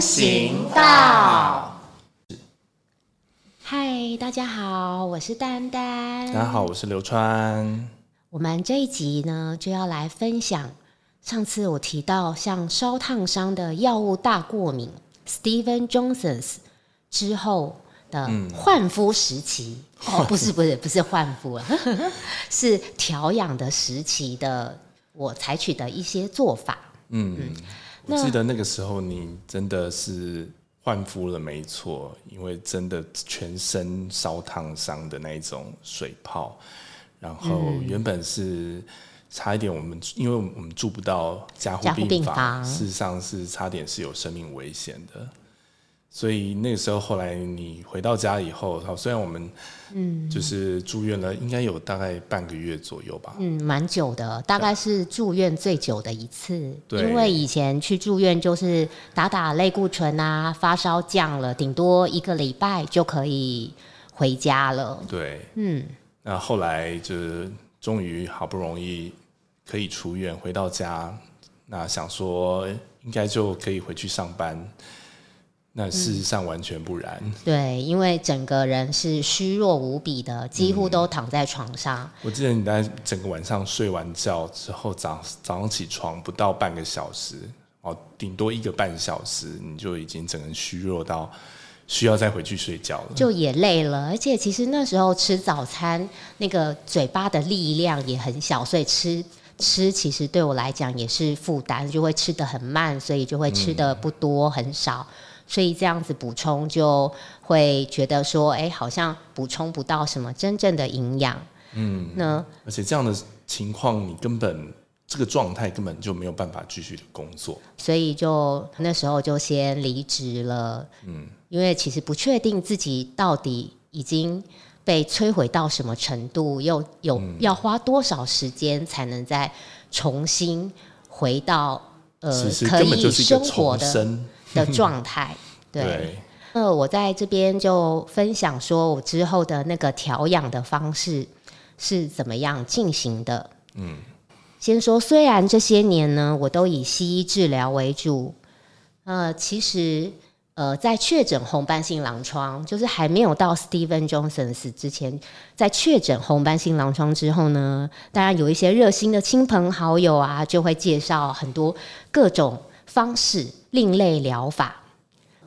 行道。嗨，大家好，我是丹丹。大家好，我是刘川。我们这一集呢，就要来分享上次我提到像烧烫伤的药物大过敏，Steven Johnson's） 之后的换肤时期。哦，不是，不是，不是换肤啊，是调养的时期的。我采取的一些做法。嗯，我记得那个时候你真的是换肤了，没错，因为真的全身烧烫伤的那一种水泡，然后原本是差一点，我们因为我们住不到加护病房，事实上是差点是有生命危险的。所以那个时候，后来你回到家以后，好，虽然我们嗯，就是住院了，应该有大概半个月左右吧。嗯，蛮久的，大概是住院最久的一次。因为以前去住院就是打打类固醇啊，发烧降了，顶多一个礼拜就可以回家了。对，嗯。那后来就是终于好不容易可以出院回到家，那想说应该就可以回去上班。那事实上完全不然。对，因为整个人是虚弱无比的，几乎都躺在床上。我记得你在整个晚上睡完觉之后，早早上起床不到半个小时，哦，顶多一个半小时，你就已经整个人虚弱到需要再回去睡觉了。就也累了，而且其实那时候吃早餐，那个嘴巴的力量也很小，所以吃吃其实对我来讲也是负担，就会吃的很慢，所以就会吃的不多，很少。所以这样子补充就会觉得说，哎，好像补充不到什么真正的营养。嗯，那而且这样的情况，你根本这个状态根本就没有办法继续的工作。所以就那时候就先离职了。嗯，因为其实不确定自己到底已经被摧毁到什么程度，又有要花多少时间才能再重新回到呃可以生活的。的 状态，对。那我在这边就分享说，我之后的那个调养的方式是怎么样进行的。嗯，先说，虽然这些年呢，我都以西医治疗为主，呃，其实呃，在确诊红斑性狼疮，就是还没有到 Steven Johnson 死之前，在确诊红斑性狼疮之后呢，当然有一些热心的亲朋好友啊，就会介绍很多各种方式。另类疗法，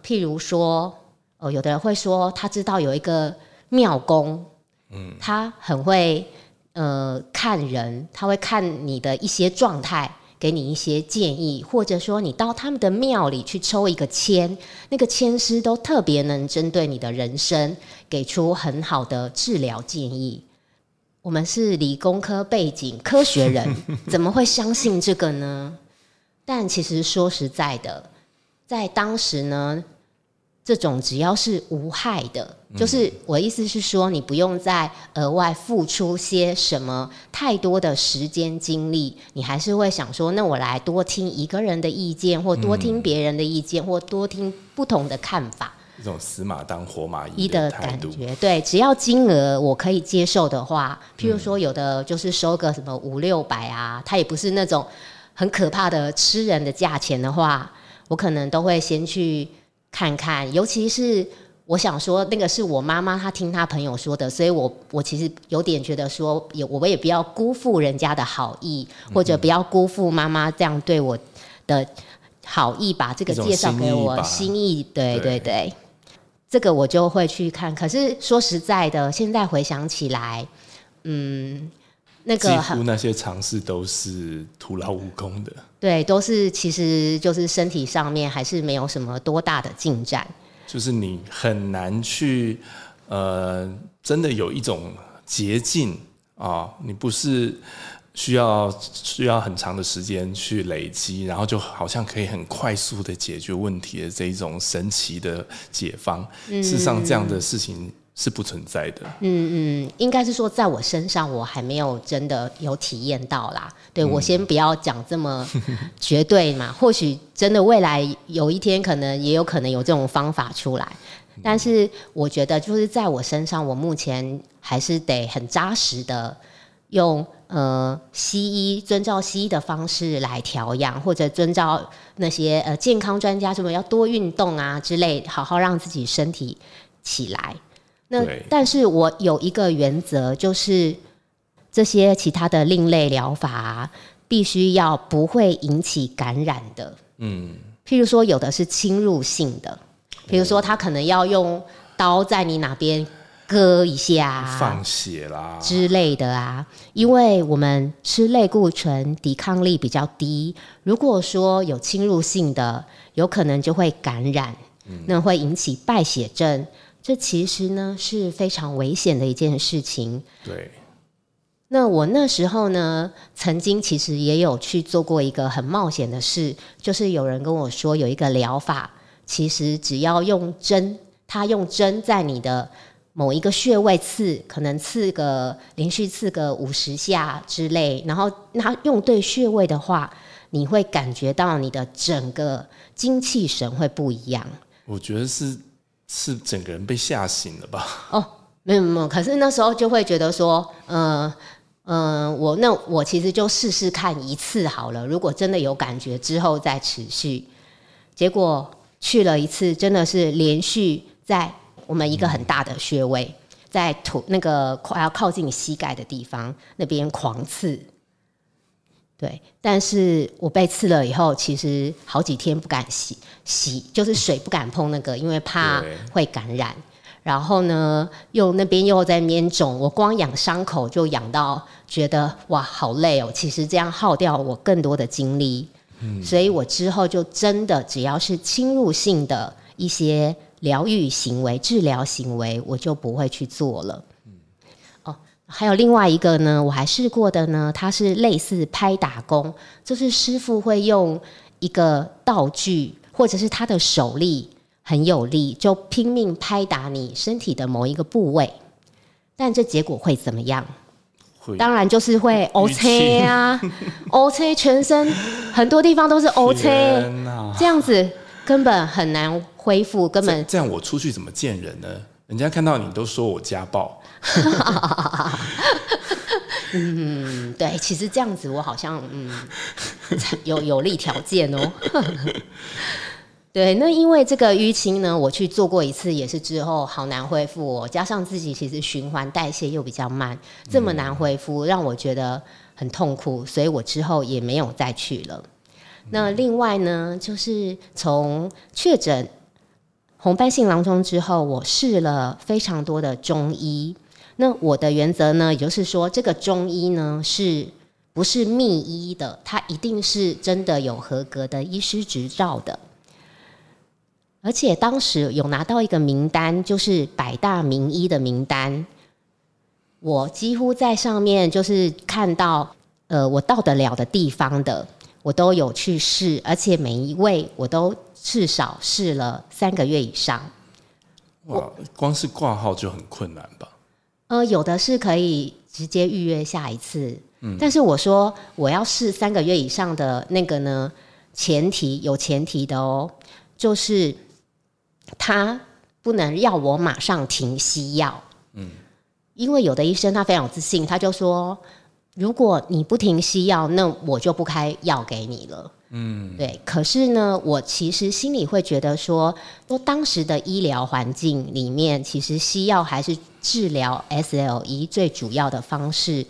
譬如说，哦，有的人会说他知道有一个庙公，嗯，他很会呃看人，他会看你的一些状态，给你一些建议，或者说你到他们的庙里去抽一个签，那个签师都特别能针对你的人生给出很好的治疗建议。我们是理工科背景科学人，怎么会相信这个呢？但其实说实在的。在当时呢，这种只要是无害的，就是我意思是说，你不用再额外付出些什么太多的时间精力，你还是会想说，那我来多听一个人的意见，或多听别人的意见，或多听不同的看法。这种死马当活马医的感觉，对，只要金额我可以接受的话，譬如说有的就是收个什么五六百啊，他也不是那种很可怕的吃人的价钱的话。我可能都会先去看看，尤其是我想说，那个是我妈妈她听她朋友说的，所以我我其实有点觉得说，也我也不要辜负人家的好意，或者不要辜负妈妈这样对我的好意，把这个介绍给我心意，对对对，这个我就会去看。可是说实在的，现在回想起来，嗯。那个几乎那些尝试都是徒劳无功的，对，都是其实就是身体上面还是没有什么多大的进展，就是你很难去呃，真的有一种捷径啊，你不是需要需要很长的时间去累积，然后就好像可以很快速的解决问题的这一种神奇的解方，事实上这样的事情。是不存在的。嗯嗯，应该是说在我身上，我还没有真的有体验到啦。对我先不要讲这么绝对嘛，或许真的未来有一天，可能也有可能有这种方法出来。但是我觉得，就是在我身上，我目前还是得很扎实的用呃西医遵照西医的方式来调养，或者遵照那些呃健康专家什么要多运动啊之类，好好让自己身体起来。那但是我有一个原则，就是这些其他的另类疗法必须要不会引起感染的。嗯，譬如说有的是侵入性的，比如说他可能要用刀在你哪边。割一下，放血啦之类的啊，因为我们吃类固醇，抵抗力比较低。如果说有侵入性的，有可能就会感染，那会引起败血症。这其实呢是非常危险的一件事情。对。那我那时候呢，曾经其实也有去做过一个很冒险的事，就是有人跟我说有一个疗法，其实只要用针，他用针在你的。某一个穴位刺，可能刺个连续刺个五十下之类，然后那用对穴位的话，你会感觉到你的整个精气神会不一样。我觉得是是整个人被吓醒了吧？哦，没有没有，可是那时候就会觉得说，嗯嗯，我那我其实就试试看一次好了，如果真的有感觉之后再持续。结果去了一次，真的是连续在。我们一个很大的穴位，在土那个快要靠近膝盖的地方，那边狂刺。对，但是我被刺了以后，其实好几天不敢洗洗，就是水不敢碰那个，因为怕会感染。然后呢，又那边又在那边肿，我光养伤口就养到觉得哇，好累哦。其实这样耗掉我更多的精力。嗯，所以我之后就真的只要是侵入性的一些。疗愈行为、治疗行为，我就不会去做了。哦，还有另外一个呢，我还试过的呢，它是类似拍打功，就是师傅会用一个道具，或者是他的手力很有力，就拼命拍打你身体的某一个部位。但这结果会怎么样？当然就是会 O C 啊，O C 全身很多地方都是 O C，这样子根本很难。恢复根本这样，我出去怎么见人呢？人家看到你都说我家暴。嗯，对，其实这样子我好像嗯有有利条件哦。对，那因为这个淤青呢，我去做过一次，也是之后好难恢复哦。加上自己其实循环代谢又比较慢，这么难恢复，让我觉得很痛苦，所以我之后也没有再去了。那另外呢，就是从确诊。红斑性狼疮之后，我试了非常多的中医。那我的原则呢，也就是说，这个中医呢，是不是秘医的？他一定是真的有合格的医师执照的。而且当时有拿到一个名单，就是百大名医的名单。我几乎在上面就是看到，呃，我到得了的地方的，我都有去试，而且每一位我都。至少试了三个月以上，哇！光是挂号就很困难吧？呃，有的是可以直接预约下一次，嗯，但是我说我要试三个月以上的那个呢，前提有前提的哦，就是他不能要我马上停西药，嗯，因为有的医生他非常有自信，他就说如果你不停西药，那我就不开药给你了。嗯，对。可是呢，我其实心里会觉得说，说当时的医疗环境里面，其实西药还是治疗 SLE 最主要的方式，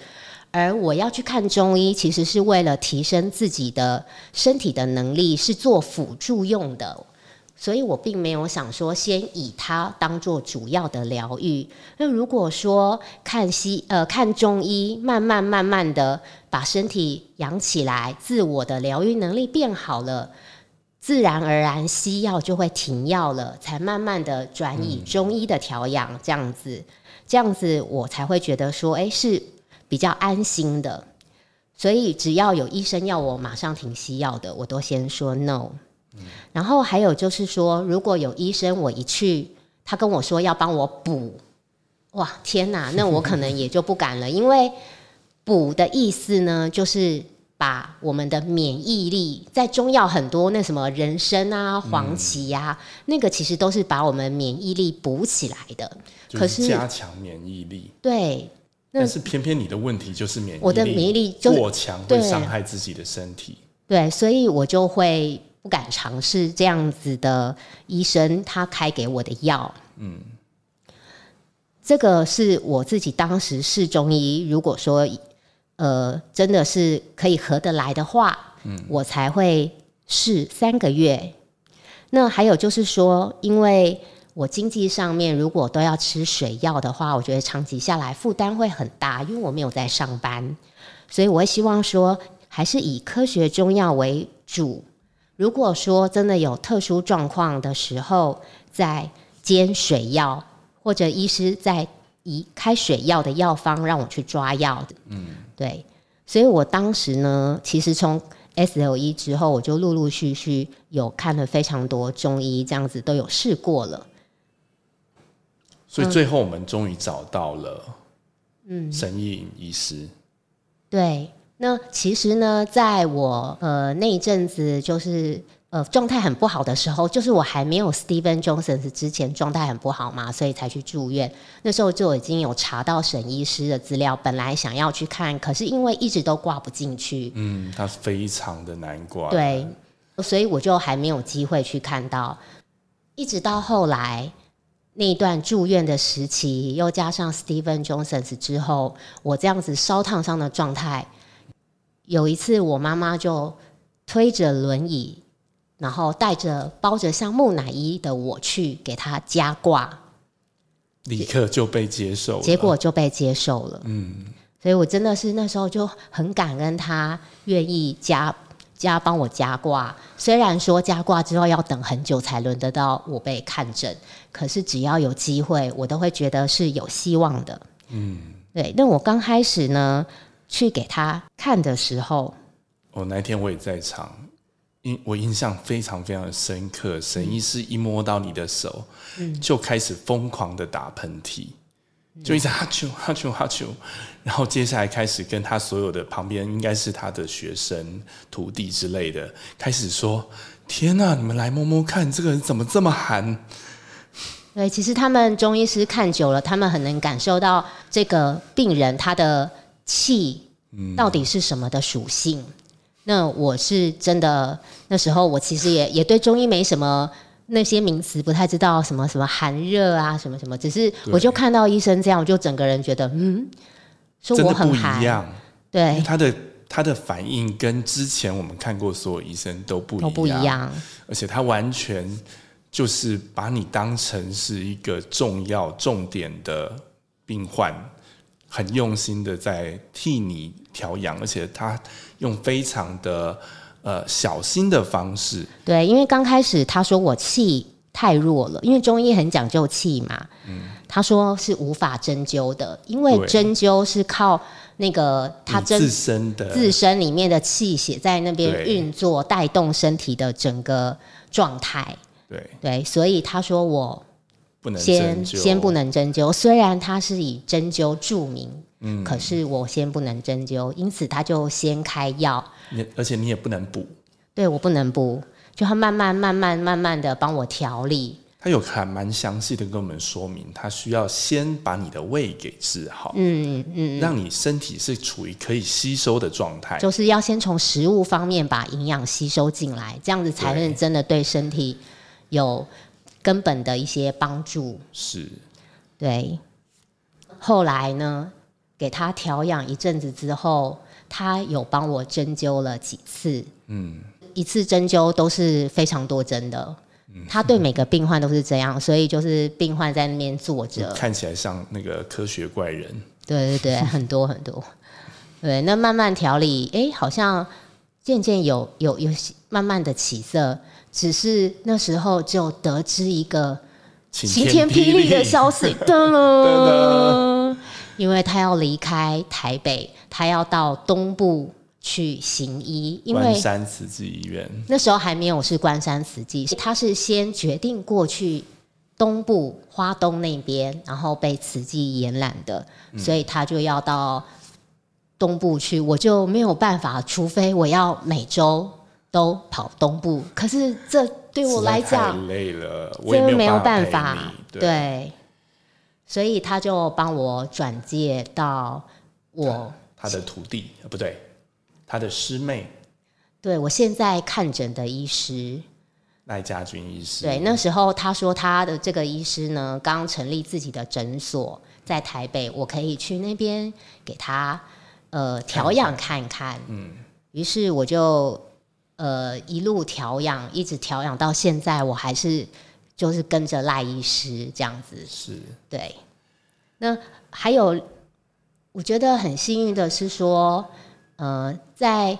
而我要去看中医，其实是为了提升自己的身体的能力，是做辅助用的。所以我并没有想说先以它当做主要的疗愈。那如果说看西呃看中医，慢慢慢慢的把身体养起来，自我的疗愈能力变好了，自然而然西药就会停药了，才慢慢的转以中医的调养，这样子，这样子我才会觉得说，哎，是比较安心的。所以只要有医生要我马上停西药的，我都先说 no。然后还有就是说，如果有医生我一去，他跟我说要帮我补，哇，天哪，那我可能也就不敢了，因为补的意思呢，就是把我们的免疫力，在中药很多那什么人参啊、黄芪呀，那个其实都是把我们免疫力补起来的，可是加强免疫力，对。但是偏偏你的问题就是免疫力，我的免疫力过强会伤害自己的身体。对，所以我就会不敢尝试这样子的医生他开给我的药。嗯，这个是我自己当时试中医，如果说呃真的是可以合得来的话，嗯，我才会试三个月。那还有就是说，因为我经济上面如果都要吃水药的话，我觉得长期下来负担会很大，因为我没有在上班，所以我会希望说还是以科学中药为主。如果说真的有特殊状况的时候，再煎水药，或者医师在以开水药的药方让我去抓药。嗯，对，所以我当时呢，其实从 S L E 之后，我就陆陆续续有看了非常多中医，这样子都有试过了。所以最后我们终于找到了，嗯，神医医师。对，那其实呢，在我呃那一阵子，就是呃状态很不好的时候，就是我还没有 Steven Johnson 之前状态很不好嘛，所以才去住院。那时候就已经有查到沈医师的资料，本来想要去看，可是因为一直都挂不进去，嗯，他非常的难挂，对，所以我就还没有机会去看到，一直到后来。那一段住院的时期，又加上 Steven Johnson 之后，我这样子烧烫伤的状态，有一次我妈妈就推着轮椅，然后带着包着像木乃伊的我去给她加挂，立刻就被接受，结果就被接受了。嗯，所以我真的是那时候就很感恩她愿意加。加帮我加挂，虽然说加挂之后要等很久才轮得到我被看诊，可是只要有机会，我都会觉得是有希望的。嗯，对。那我刚开始呢去给他看的时候，哦，那天我也在场，印我印象非常非常的深刻。沈医师一摸到你的手，嗯，就开始疯狂的打喷嚏。就一直哈啾哈啾哈啾，然后接下来开始跟他所有的旁边应该是他的学生、徒弟之类的，开始说：“天哪，你们来摸摸看，这个人怎么这么寒？”对，其实他们中医师看久了，他们很能感受到这个病人他的气到底是什么的属性。那我是真的那时候，我其实也也对中医没什么。那些名词不太知道什么什么寒热啊什么什么，只是我就看到医生这样，我就整个人觉得嗯，说我很寒，对。他的他的反应跟之前我们看过所有医生都不都不一样，而且他完全就是把你当成是一个重要重点的病患，很用心的在替你调养，而且他用非常的。呃，小心的方式。对，因为刚开始他说我气太弱了，因为中医很讲究气嘛。嗯。他说是无法针灸的，因为针灸是靠那个他自身的自身里面的气血在那边运作，带动身体的整个状态。对对，所以他说我不能先先不能针灸，虽然他是以针灸著名。嗯，可是我先不能针灸，因此他就先开药。你而且你也不能补，对我不能补，就他慢慢慢慢慢慢的帮我调理。他有还蛮详细的跟我们说明，他需要先把你的胃给治好，嗯嗯，让你身体是处于可以吸收的状态，就是要先从食物方面把营养吸收进来，这样子才能真的对身体有根本的一些帮助。是，对。后来呢？给他调养一阵子之后，他有帮我针灸了几次。嗯，一次针灸都是非常多针的。嗯，他对每个病患都是这样，所以就是病患在那边坐着，看起来像那个科学怪人。对对对，很多很多。对，那慢慢调理，哎，好像渐渐有有有慢慢的起色。只是那时候就得知一个晴天霹雳的消息，噔噔。因为他要离开台北，他要到东部去行医。因为山慈济医院那时候还没有是关山慈济，他是先决定过去东部花东那边，然后被慈济延揽的，所以他就要到东部去。我就没有办法，除非我要每周都跑东部。可是这对我来讲累了，真没有办法。对。所以他就帮我转介到我他的徒弟，不对，他的师妹。对我现在看诊的医师赖家军医师。对，那时候他说他的这个医师呢，刚成立自己的诊所在台北，我可以去那边给他呃调养看看。嗯，于是我就呃一路调养，一直调养到现在，我还是。就是跟着赖医师这样子，是对。那还有，我觉得很幸运的是说，呃，在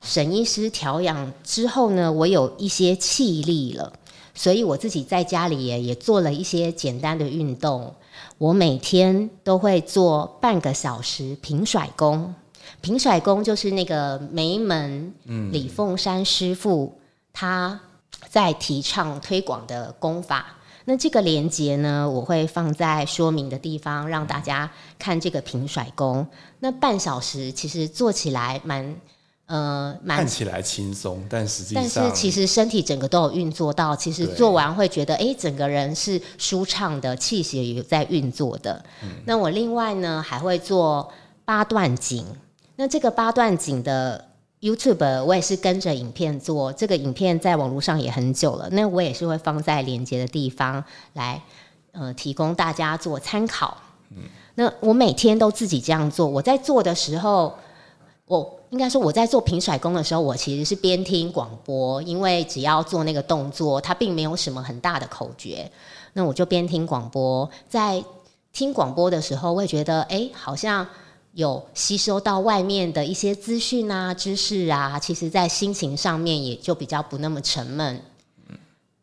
沈医师调养之后呢，我有一些气力了，所以我自己在家里也也做了一些简单的运动。我每天都会做半个小时平甩功，平甩功就是那个梅门李凤山师傅他。在提倡推广的功法，那这个连接呢，我会放在说明的地方，让大家看这个平甩功。那半小时其实做起来蛮呃，看起来轻松，但实际上，但是其实身体整个都有运作到，其实做完会觉得，哎，整个人是舒畅的，气血也在运作的。那我另外呢还会做八段锦，那这个八段锦的。YouTube 我也是跟着影片做，这个影片在网络上也很久了，那我也是会放在连接的地方来，呃，提供大家做参考。嗯，那我每天都自己这样做，我在做的时候，我应该说我在做平甩功的时候，我其实是边听广播，因为只要做那个动作，它并没有什么很大的口诀，那我就边听广播，在听广播的时候，会觉得哎，好像。有吸收到外面的一些资讯啊、知识啊，其实在心情上面也就比较不那么沉闷。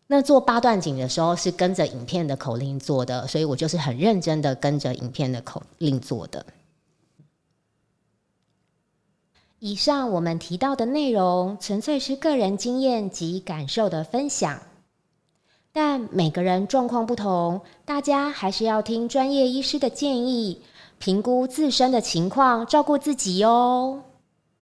那做八段锦的时候是跟着影片的口令做的，所以我就是很认真的跟着影片的口令做的。以上我们提到的内容纯粹是个人经验及感受的分享，但每个人状况不同，大家还是要听专业医师的建议。评估自身的情况，照顾自己哦。